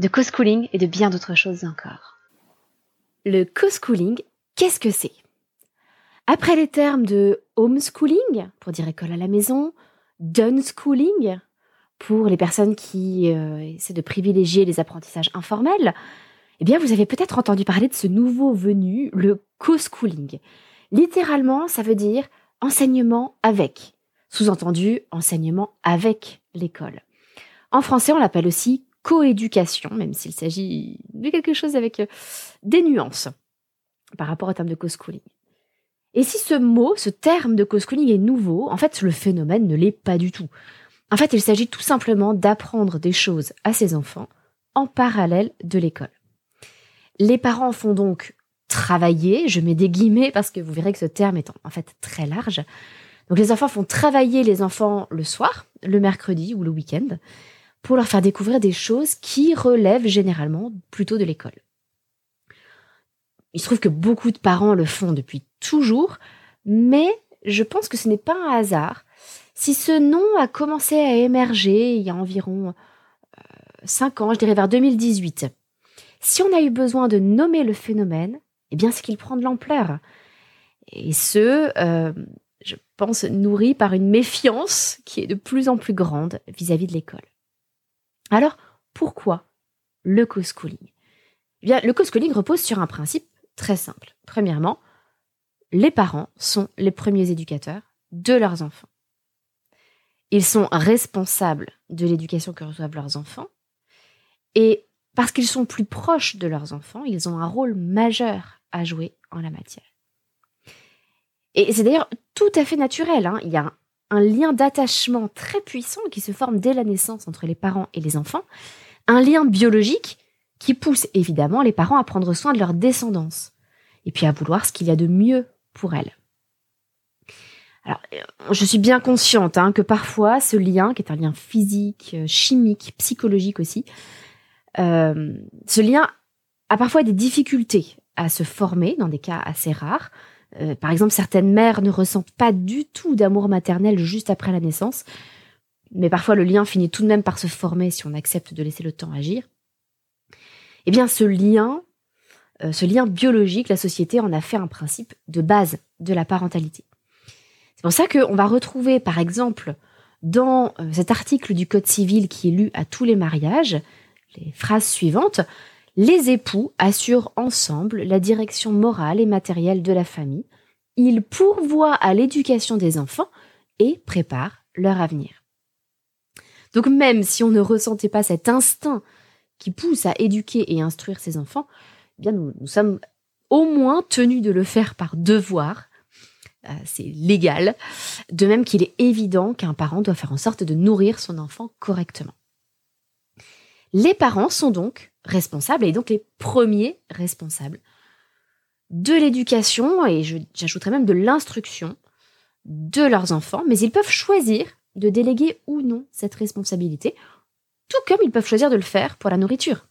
de co-schooling et de bien d'autres choses encore. Le co-schooling, qu'est-ce que c'est? Après les termes de homeschooling, pour dire école à la maison, schooling pour les personnes qui euh, essaient de privilégier les apprentissages informels, eh bien, vous avez peut-être entendu parler de ce nouveau venu, le co-schooling. Littéralement, ça veut dire enseignement avec. Sous-entendu, enseignement avec l'école. En français, on l'appelle aussi coéducation, même s'il s'agit de quelque chose avec euh, des nuances par rapport au terme de co-schooling. Et si ce mot, ce terme de co-schooling est nouveau, en fait, le phénomène ne l'est pas du tout. En fait, il s'agit tout simplement d'apprendre des choses à ses enfants en parallèle de l'école. Les parents font donc travailler, je mets des guillemets parce que vous verrez que ce terme est en fait très large. Donc les enfants font travailler les enfants le soir, le mercredi ou le week-end, pour leur faire découvrir des choses qui relèvent généralement plutôt de l'école. Il se trouve que beaucoup de parents le font depuis toujours, mais je pense que ce n'est pas un hasard. Si ce nom a commencé à émerger il y a environ 5 euh, ans, je dirais vers 2018, si on a eu besoin de nommer le phénomène, eh bien c'est qu'il prend de l'ampleur. Et ce, euh, je pense, nourri par une méfiance qui est de plus en plus grande vis-à-vis de l'école. Alors, pourquoi le co-schooling eh bien, Le co-schooling repose sur un principe très simple. Premièrement, les parents sont les premiers éducateurs de leurs enfants. Ils sont responsables de l'éducation que reçoivent leurs enfants et parce qu'ils sont plus proches de leurs enfants, ils ont un rôle majeur à jouer en la matière. Et c'est d'ailleurs tout à fait naturel. Hein. Il y a lien d'attachement très puissant qui se forme dès la naissance entre les parents et les enfants, un lien biologique qui pousse évidemment les parents à prendre soin de leur descendance, et puis à vouloir ce qu'il y a de mieux pour elles. Alors, euh, je suis bien consciente hein, que parfois ce lien, qui est un lien physique, euh, chimique, psychologique aussi, euh, ce lien a parfois des difficultés à se former dans des cas assez rares, euh, par exemple, certaines mères ne ressentent pas du tout d'amour maternel juste après la naissance, mais parfois le lien finit tout de même par se former si on accepte de laisser le temps agir. Eh bien, ce lien, euh, ce lien biologique, la société en a fait un principe de base de la parentalité. C'est pour ça qu'on va retrouver, par exemple, dans euh, cet article du Code civil qui est lu à tous les mariages, les phrases suivantes les époux assurent ensemble la direction morale et matérielle de la famille. Ils pourvoient à l'éducation des enfants et préparent leur avenir. Donc même si on ne ressentait pas cet instinct qui pousse à éduquer et instruire ses enfants, eh bien nous, sommes au moins tenus de le faire par devoir. Euh, c'est légal. De même qu'il est évident qu'un parent doit faire en sorte de nourrir son enfant correctement. Les parents sont donc responsables et donc les premiers responsables de l'éducation et j'ajouterais même de l'instruction de leurs enfants, mais ils peuvent choisir de déléguer ou non cette responsabilité, tout comme ils peuvent choisir de le faire pour la nourriture.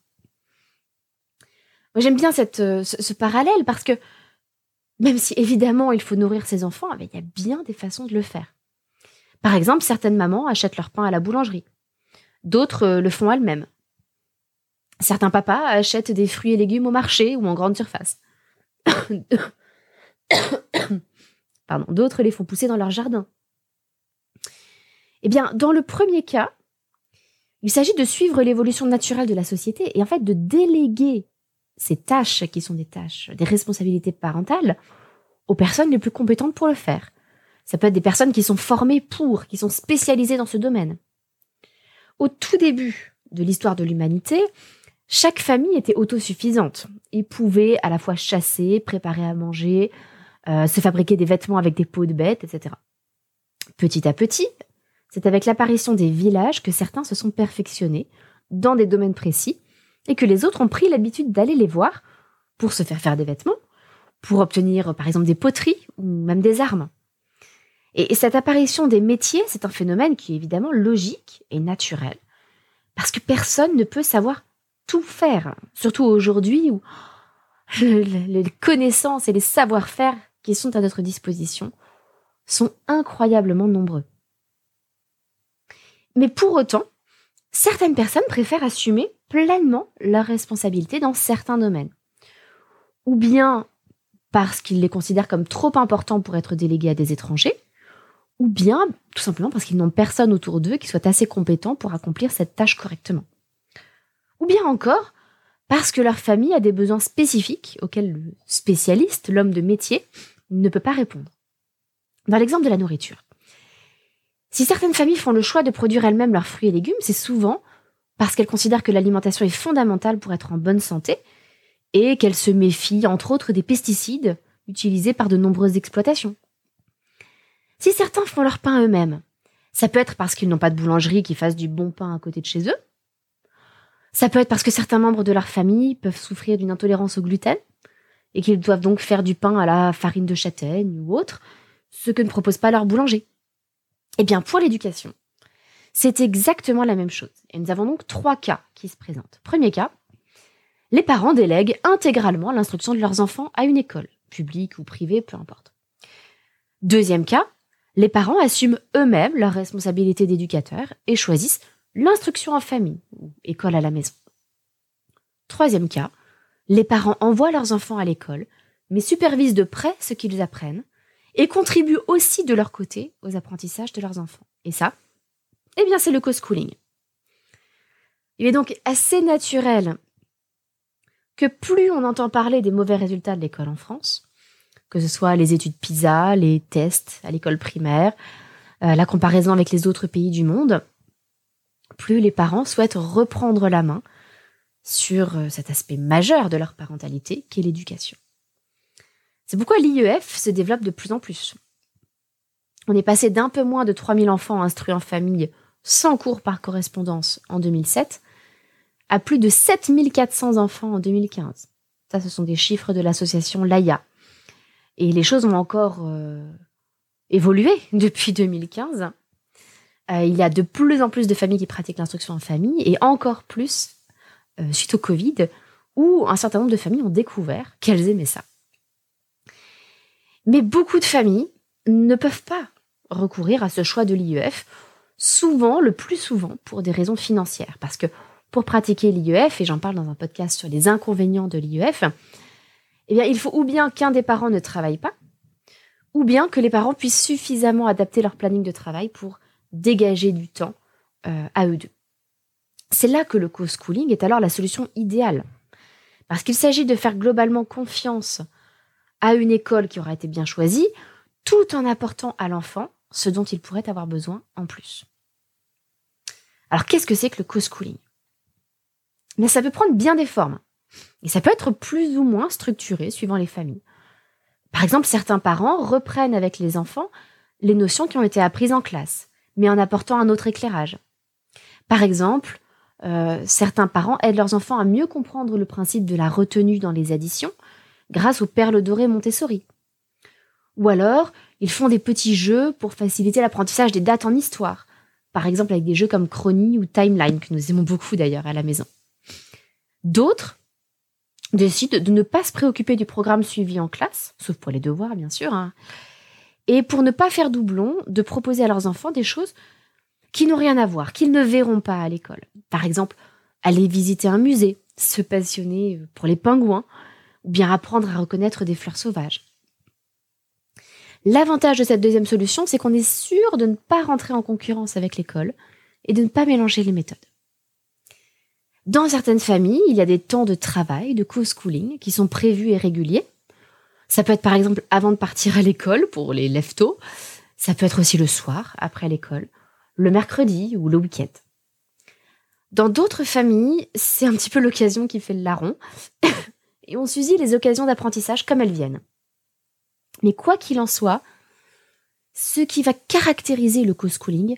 J'aime bien euh, ce, parallèle parce que même si évidemment il faut nourrir ses enfants, il y a bien des façons de le faire. Par exemple, certaines mamans achètent leur pain à la boulangerie. D'autres euh, le font elles-mêmes. Certains papas achètent des fruits et légumes au marché ou en grande surface. Pardon, d'autres les font pousser dans leur jardin. Eh bien, dans le premier cas, il s'agit de suivre l'évolution naturelle de la société et en fait de déléguer ces tâches qui sont des tâches, des responsabilités parentales aux personnes les plus compétentes pour le faire. Ça peut être des personnes qui sont formées pour, qui sont spécialisées dans ce domaine. Au tout début de l'histoire de l'humanité, chaque famille était autosuffisante et pouvait à la fois chasser, préparer à manger, euh, se fabriquer des vêtements avec des peaux de bêtes, etc. Petit à petit, c'est avec l'apparition des villages que certains se sont perfectionnés dans des domaines précis et que les autres ont pris l'habitude d'aller les voir pour se faire faire des vêtements, pour obtenir par exemple des poteries ou même des armes. Et cette apparition des métiers, c'est un phénomène qui est évidemment logique et naturel, parce que personne ne peut savoir faire, surtout aujourd'hui où les connaissances et les savoir-faire qui sont à notre disposition sont incroyablement nombreux. Mais pour autant, certaines personnes préfèrent assumer pleinement leurs responsabilités dans certains domaines. Ou bien parce qu'ils les considèrent comme trop importants pour être délégués à des étrangers, ou bien tout simplement parce qu'ils n'ont personne autour d'eux qui soit assez compétent pour accomplir cette tâche correctement. Ou bien encore parce que leur famille a des besoins spécifiques auxquels le spécialiste, l'homme de métier, ne peut pas répondre. Dans l'exemple de la nourriture. Si certaines familles font le choix de produire elles-mêmes leurs fruits et légumes, c'est souvent parce qu'elles considèrent que l'alimentation est fondamentale pour être en bonne santé et qu'elles se méfient, entre autres, des pesticides utilisés par de nombreuses exploitations. Si certains font leur pain eux-mêmes, ça peut être parce qu'ils n'ont pas de boulangerie qui fasse du bon pain à côté de chez eux. Ça peut être parce que certains membres de leur famille peuvent souffrir d'une intolérance au gluten et qu'ils doivent donc faire du pain à la farine de châtaigne ou autre, ce que ne propose pas leur boulanger. Eh bien, pour l'éducation, c'est exactement la même chose. Et nous avons donc trois cas qui se présentent. Premier cas, les parents délèguent intégralement l'instruction de leurs enfants à une école, publique ou privée, peu importe. Deuxième cas, les parents assument eux-mêmes leur responsabilité d'éducateur et choisissent l'instruction en famille ou école à la maison. Troisième cas, les parents envoient leurs enfants à l'école, mais supervisent de près ce qu'ils apprennent et contribuent aussi de leur côté aux apprentissages de leurs enfants. Et ça, eh bien, c'est le co-schooling. Il est donc assez naturel que plus on entend parler des mauvais résultats de l'école en France, que ce soit les études PISA, les tests à l'école primaire, euh, la comparaison avec les autres pays du monde, plus les parents souhaitent reprendre la main sur euh, cet aspect majeur de leur parentalité qu'est l'éducation. C'est pourquoi l'IEF se développe de plus en plus. On est passé d'un peu moins de 3000 enfants instruits en famille sans cours par correspondance en 2007 à plus de 7400 enfants en 2015. Ça, ce sont des chiffres de l'association LAIA, et les choses ont encore euh, évolué depuis 2015. Euh, il y a de plus en plus de familles qui pratiquent l'instruction en famille et encore plus euh, suite au Covid où un certain nombre de familles ont découvert qu'elles aimaient ça. Mais beaucoup de familles ne peuvent pas recourir à ce choix de l'IEF, souvent, le plus souvent, pour des raisons financières. Parce que pour pratiquer l'IEF, et j'en parle dans un podcast sur les inconvénients de l'IEF, eh bien, il faut ou bien qu'un des parents ne travaille pas, ou bien que les parents puissent suffisamment adapter leur planning de travail pour dégager du temps euh, à eux deux. C'est là que le co-schooling est alors la solution idéale, parce qu'il s'agit de faire globalement confiance à une école qui aura été bien choisie, tout en apportant à l'enfant ce dont il pourrait avoir besoin en plus. Alors qu'est-ce que c'est que le co-schooling Mais ça peut prendre bien des formes. Et ça peut être plus ou moins structuré suivant les familles. Par exemple, certains parents reprennent avec les enfants les notions qui ont été apprises en classe, mais en apportant un autre éclairage. Par exemple, euh, certains parents aident leurs enfants à mieux comprendre le principe de la retenue dans les additions grâce aux perles dorées Montessori. Ou alors, ils font des petits jeux pour faciliter l'apprentissage des dates en histoire, par exemple avec des jeux comme Chrony ou Timeline, que nous aimons beaucoup d'ailleurs à la maison. D'autres décide de ne pas se préoccuper du programme suivi en classe, sauf pour les devoirs bien sûr, hein. Et pour ne pas faire doublon, de proposer à leurs enfants des choses qui n'ont rien à voir, qu'ils ne verront pas à l'école. Par exemple, aller visiter un musée, se passionner pour les pingouins, ou bien apprendre à reconnaître des fleurs sauvages. L'avantage de cette deuxième solution, c'est qu'on est sûr de ne pas rentrer en concurrence avec l'école et de ne pas mélanger les méthodes. Dans certaines familles, il y a des temps de travail, de co-schooling, qui sont prévus et réguliers. Ça peut être par exemple avant de partir à l'école pour les lève Ça peut être aussi le soir, après l'école, le mercredi ou le week-end. Dans d'autres familles, c'est un petit peu l'occasion qui fait le larron. et on s'usille les occasions d'apprentissage comme elles viennent. Mais quoi qu'il en soit, ce qui va caractériser le co-schooling,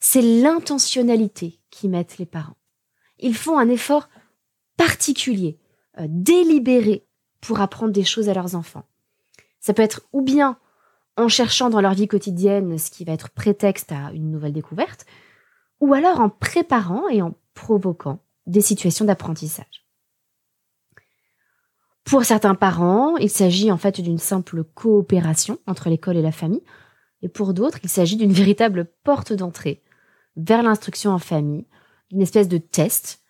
c'est l'intentionnalité qui mettent les parents ils font un effort particulier, euh, délibéré pour apprendre des choses à leurs enfants. Ça peut être ou bien en cherchant dans leur vie quotidienne ce qui va être prétexte à une nouvelle découverte, ou alors en préparant et en provoquant des situations d'apprentissage. Pour certains parents, il s'agit en fait d'une simple coopération entre l'école et la famille, et pour d'autres, il s'agit d'une véritable porte d'entrée vers l'instruction en famille, d'une espèce de test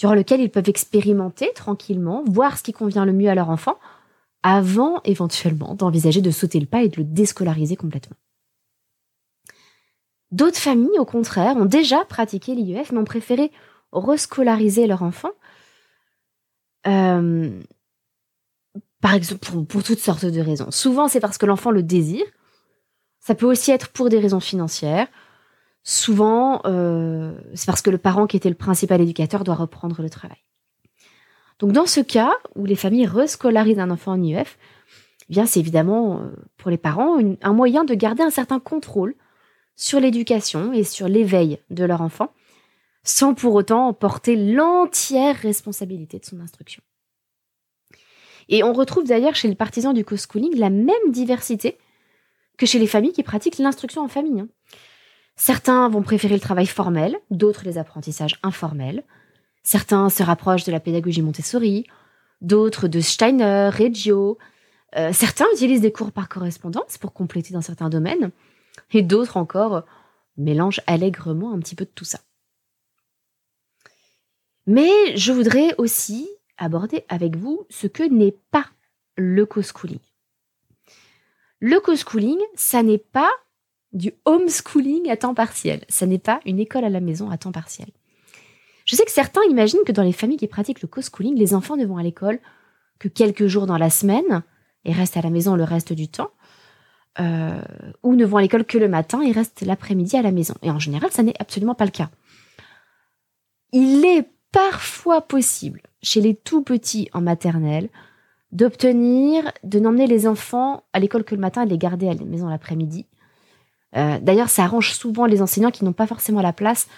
durant lequel ils peuvent expérimenter tranquillement, voir ce qui convient le mieux à leur enfant, avant éventuellement d'envisager de sauter le pas et de le déscolariser complètement. D'autres familles, au contraire, ont déjà pratiqué l'IEF, mais ont préféré rescolariser leur enfant, euh, par exemple, pour, pour, toutes sortes de raisons. Souvent, c'est parce que l'enfant le désire. Ça peut aussi être pour des raisons financières. Souvent, euh, c'est parce que le parent qui était le principal éducateur doit reprendre le travail. Donc, dans ce cas où les familles rescolarisent un enfant en IEF, eh bien, c'est évidemment euh, pour les parents un moyen de garder un certain contrôle sur l'éducation et sur l'éveil de leur enfant, sans pour autant porter l'entière responsabilité de son instruction. Et on retrouve d'ailleurs chez les partisans du co-schooling la même diversité que chez les familles qui pratiquent l'instruction en famille. Certains vont préférer le travail formel, d'autres les apprentissages informels. Certains se rapprochent de la pédagogie Montessori, d'autres de Steiner, Reggio. Euh, certains utilisent des cours par correspondance pour compléter dans certains domaines, et d'autres encore mélangent allègrement un petit peu de tout ça. Mais je voudrais aussi aborder avec vous ce que n'est pas le co-schooling. Le co-schooling, ça n'est pas du homeschooling à temps partiel. Ça n'est pas une école à la maison à temps partiel. Je sais que certains imaginent que dans les familles qui pratiquent le co-schooling, les enfants ne vont à l'école que quelques jours dans la semaine et restent à la maison le reste du temps, euh, ou ne vont à l'école que le matin et restent l'après-midi à la maison. Et en général, ça n'est absolument pas le cas. Il est parfois possible, chez les tout petits en maternelle, d'obtenir de n'emmener les enfants à l'école que le matin et de les garder à la maison l'après-midi. Euh, d'ailleurs, ça arrange souvent les enseignants qui n'ont pas forcément la place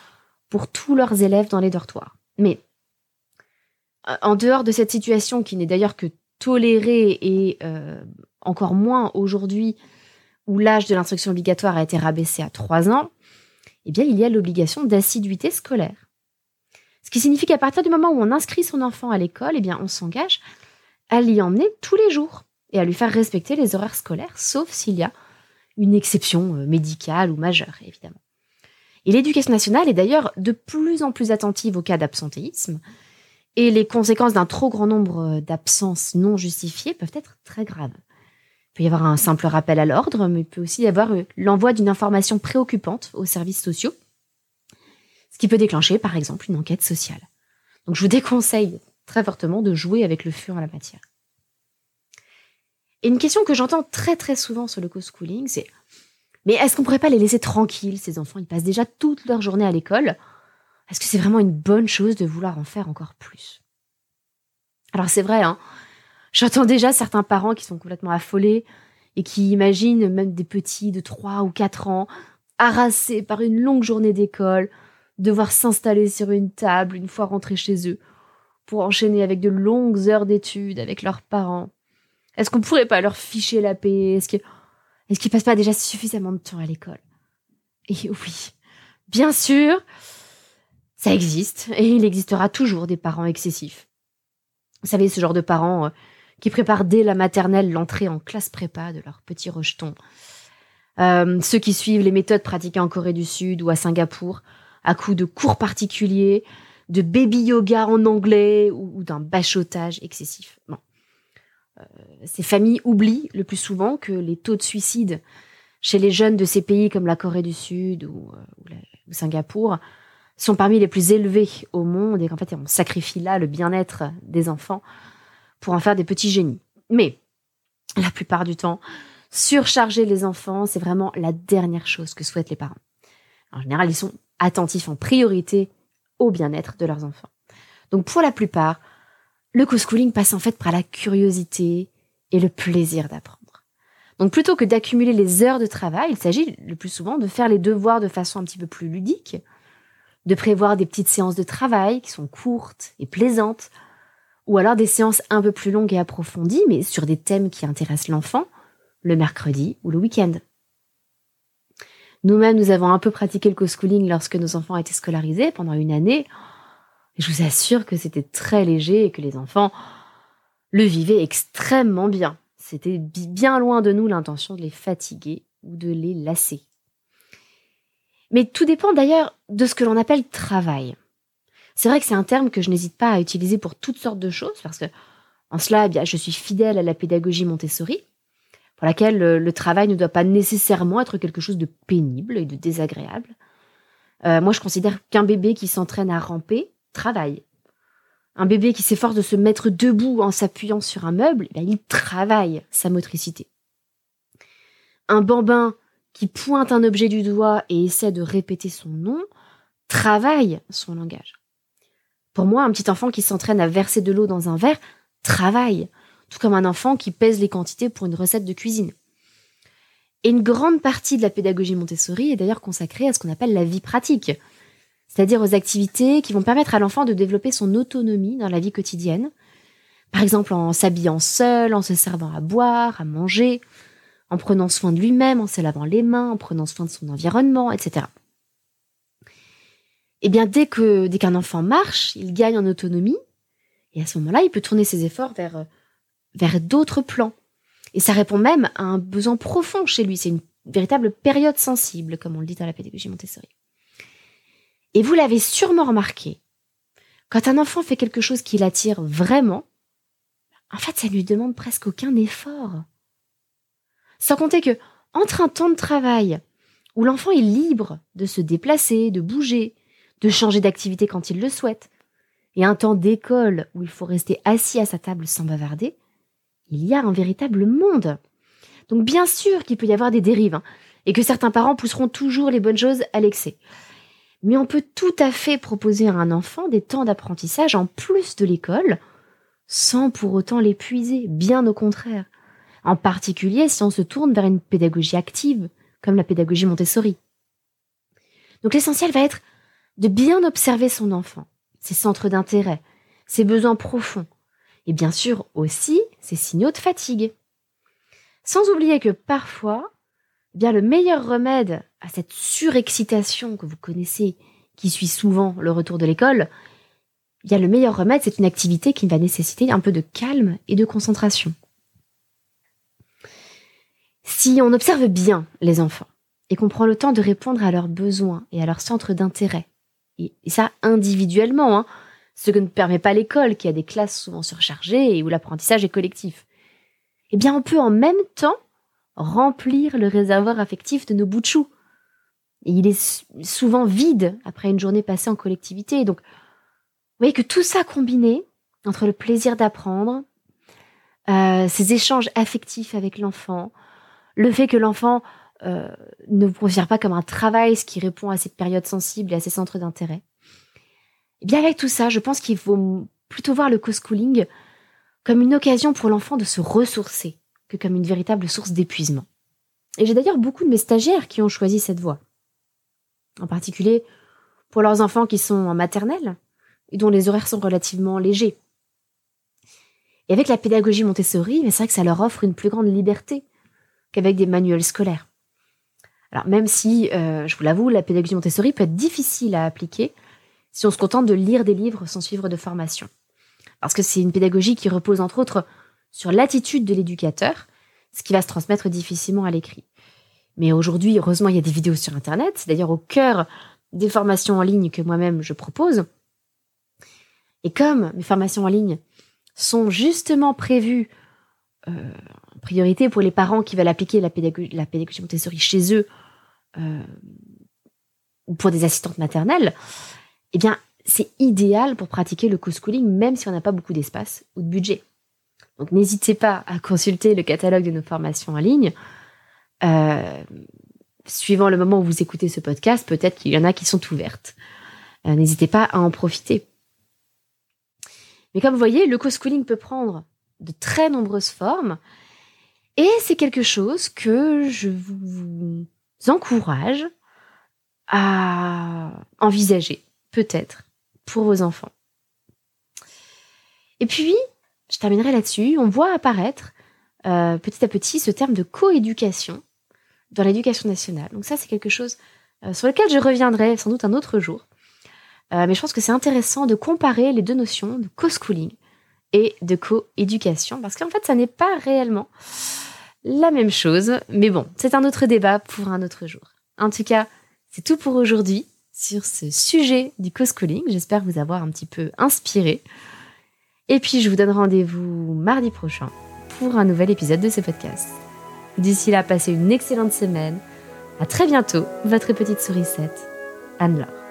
pour tous leurs élèves dans les dortoirs. Mais euh, en dehors de cette situation qui n'est d'ailleurs que tolérée et euh, encore moins aujourd'hui où l'âge de l'instruction obligatoire a été rabaissé à 3 ans, eh bien, il y a l'obligation d'assiduité scolaire. Ce qui signifie qu'à partir du moment où on inscrit son enfant à l'école, eh on s'engage à l'y emmener tous les jours et à lui faire respecter les horaires scolaires, sauf s'il y a une exception euh, médicale ou majeure, évidemment. Et l'éducation nationale est d'ailleurs de plus en plus attentive au cas d'absentéisme, et les conséquences d'un trop grand nombre euh, d'absences non justifiées peuvent être très graves. Il peut y avoir un simple rappel à l'ordre, mais il peut aussi y avoir euh, l'envoi d'une information préoccupante aux services sociaux, ce qui peut déclencher par exemple une enquête sociale. Donc je vous déconseille très fortement de jouer avec le feu en la matière. Et une question que j'entends très très souvent sur le co-schooling, c'est mais est-ce qu'on pourrait pas les laisser tranquilles, ces enfants? Ils passent déjà toute leur journée à l'école. Est-ce que c'est vraiment une bonne chose de vouloir en faire encore plus? Alors c'est vrai, hein, j'entends déjà certains parents qui sont complètement affolés et qui imaginent même des petits de 3 ou 4 ans, harassés par une longue journée d'école, devoir s'installer sur une table une fois rentrés chez eux, pour enchaîner avec de longues heures d'études avec leurs parents. Est-ce qu'on pourrait pas leur ficher la paix? Est-ce qu'ils est passent pas déjà suffisamment de temps à l'école? Et oui, bien sûr, ça existe et il existera toujours des parents excessifs. Vous savez, ce genre de parents euh, qui préparent dès la maternelle l'entrée en classe prépa de leurs petits rejetons. Euh, ceux qui suivent les méthodes pratiquées en Corée du Sud ou à Singapour à coups de cours particuliers, de baby yoga en anglais ou, d'un bachotage excessif. Euh, ces familles oublient le plus souvent que les taux de suicide chez les jeunes de ces pays comme la Corée du Sud ou, euh, Singapour sont parmi les plus élevés au monde et qu'en fait on sacrifie là le bien-être des enfants pour en faire des petits génies. Mais la plupart du temps, surcharger les enfants, c'est vraiment la dernière chose que souhaitent les parents. En général, ils sont attentifs en priorité au bien-être de leurs enfants. Donc pour la plupart, le co-schooling passe en fait par la curiosité et le plaisir d'apprendre. Donc plutôt que d'accumuler les heures de travail, il s'agit le plus souvent de faire les devoirs de façon un petit peu plus ludique, de prévoir des petites séances de travail qui sont courtes et plaisantes, ou alors des séances un peu plus longues et approfondies, mais sur des thèmes qui intéressent l'enfant, le mercredi ou le week-end. Nous-mêmes, nous avons un peu pratiqué le co-schooling lorsque nos enfants étaient scolarisés pendant une année. Je vous assure que c'était très léger et que les enfants le vivaient extrêmement bien. C'était bien loin de nous l'intention de les fatiguer ou de les lasser. Mais tout dépend d'ailleurs de ce que l'on appelle travail. C'est vrai que c'est un terme que je n'hésite pas à utiliser pour toutes sortes de choses, parce que en cela, eh bien, je suis fidèle à la pédagogie Montessori, pour laquelle le, travail ne doit pas nécessairement être quelque chose de pénible et de désagréable. Euh, moi, je considère qu'un bébé qui s'entraîne à ramper travaille. Un bébé qui s'efforce de se mettre debout en s'appuyant sur un meuble, eh il travaille sa motricité. Un bambin qui pointe un objet du doigt et essaie de répéter son nom travaille son langage. Pour moi, un petit enfant qui s'entraîne à verser de l'eau dans un verre travaille, tout comme un enfant qui pèse les quantités pour une recette de cuisine. Et une grande partie de la pédagogie Montessori est d'ailleurs consacrée à ce qu'on appelle la vie pratique, c'est-à-dire aux activités qui vont permettre à l'enfant de développer son autonomie dans la vie quotidienne, par exemple en s'habillant seul, en se servant à boire, à manger, en prenant soin de lui-même, en se lavant les mains, en prenant soin de son environnement, etc. Eh bien, dès que dès qu'un enfant marche, il gagne en autonomie, et à ce moment-là, il peut tourner ses efforts vers vers d'autres plans. Et ça répond même à un besoin profond chez lui. C'est une véritable période sensible, comme on le dit dans la pédagogie Montessori. Et vous l'avez sûrement remarqué, quand un enfant fait quelque chose qui l'attire vraiment, en fait, ça lui demande presque aucun effort. Sans compter que, entre un temps de travail, où l'enfant est libre de se déplacer, de bouger, de changer d'activité quand il le souhaite, et un temps d'école où il faut rester assis à sa table sans bavarder, il y a un véritable monde. Donc bien sûr qu'il peut y avoir des dérives, hein, et que certains parents pousseront toujours les bonnes choses à l'excès. Mais on peut tout à fait proposer à un enfant des temps d'apprentissage en plus de l'école, sans pour autant l'épuiser, bien au contraire. En particulier si on se tourne vers une pédagogie active, comme la pédagogie Montessori. Donc l'essentiel va être de bien observer son enfant, ses centres d'intérêt, ses besoins profonds, et bien sûr aussi ses signaux de fatigue. Sans oublier que parfois, eh bien le meilleur remède à cette surexcitation que vous connaissez, qui suit souvent le retour de l'école, eh bien le meilleur remède, c'est une activité qui va nécessiter un peu de calme et de concentration. Si on observe bien les enfants et qu'on prend le temps de répondre à leurs besoins et à leurs centres d'intérêt, et, ça individuellement, hein, ce que ne permet pas l'école, qui a des classes souvent surchargées et où l'apprentissage est collectif, eh bien on peut en même temps remplir le réservoir affectif de nos bouts de chou. Et il est souvent vide après une journée passée en collectivité. donc, vous voyez que tout ça combiné, entre le plaisir d'apprendre, euh, ces échanges affectifs avec l'enfant, le fait que l'enfant euh, ne vous considère pas comme un travail, ce qui répond à cette période sensible et à ses centres d'intérêt. Et bien avec tout ça, je pense qu'il faut plutôt voir le co-schooling comme une occasion pour l'enfant de se ressourcer que comme une véritable source d'épuisement. Et j'ai d'ailleurs beaucoup de mes stagiaires qui ont choisi cette voie. En particulier pour leurs enfants qui sont en maternelle et dont les horaires sont relativement légers. Et avec la pédagogie Montessori, c'est vrai que ça leur offre une plus grande liberté qu'avec des manuels scolaires. Alors même si, euh, je vous l'avoue, la pédagogie Montessori peut être difficile à appliquer si on se contente de lire des livres sans suivre de formation. Parce que c'est une pédagogie qui repose entre autres sur l'attitude de l'éducateur, ce qui va se transmettre difficilement à l'écrit. Mais aujourd'hui, heureusement, il y a des vidéos sur Internet, c'est d'ailleurs au cœur des formations en ligne que moi-même je propose. Et comme mes formations en ligne sont justement prévues euh, en priorité pour les parents qui veulent appliquer la pédagogie, la pédagogie Montessori chez eux, euh, ou pour des assistantes maternelles, eh bien, c'est idéal pour pratiquer le co-schooling, même si on n'a pas beaucoup d'espace ou de budget. Donc, n'hésitez pas à consulter le catalogue de nos formations en ligne. Euh, suivant le moment où vous écoutez ce podcast, peut-être qu'il y en a qui sont ouvertes. Euh, n'hésitez pas à en profiter. Mais comme vous voyez, le co-schooling peut prendre de très nombreuses formes. Et c'est quelque chose que je vous encourage à envisager, peut-être, pour vos enfants. Et puis, je terminerai là-dessus, on voit apparaître euh, petit à petit ce terme de coéducation dans l'éducation nationale. Donc ça, c'est quelque chose euh, sur lequel je reviendrai sans doute un autre jour. Euh, mais je pense que c'est intéressant de comparer les deux notions de co-schooling et de co-éducation, parce qu'en fait, ça n'est pas réellement la même chose. Mais bon, c'est un autre débat pour un autre jour. En tout cas, c'est tout pour aujourd'hui sur ce sujet du co-schooling. J'espère vous avoir un petit peu inspiré. Et puis, je vous donne rendez-vous mardi prochain pour un nouvel épisode de ce podcast. D'ici là, passez une excellente semaine. À très bientôt, votre petite sourisette, Anne-Laure.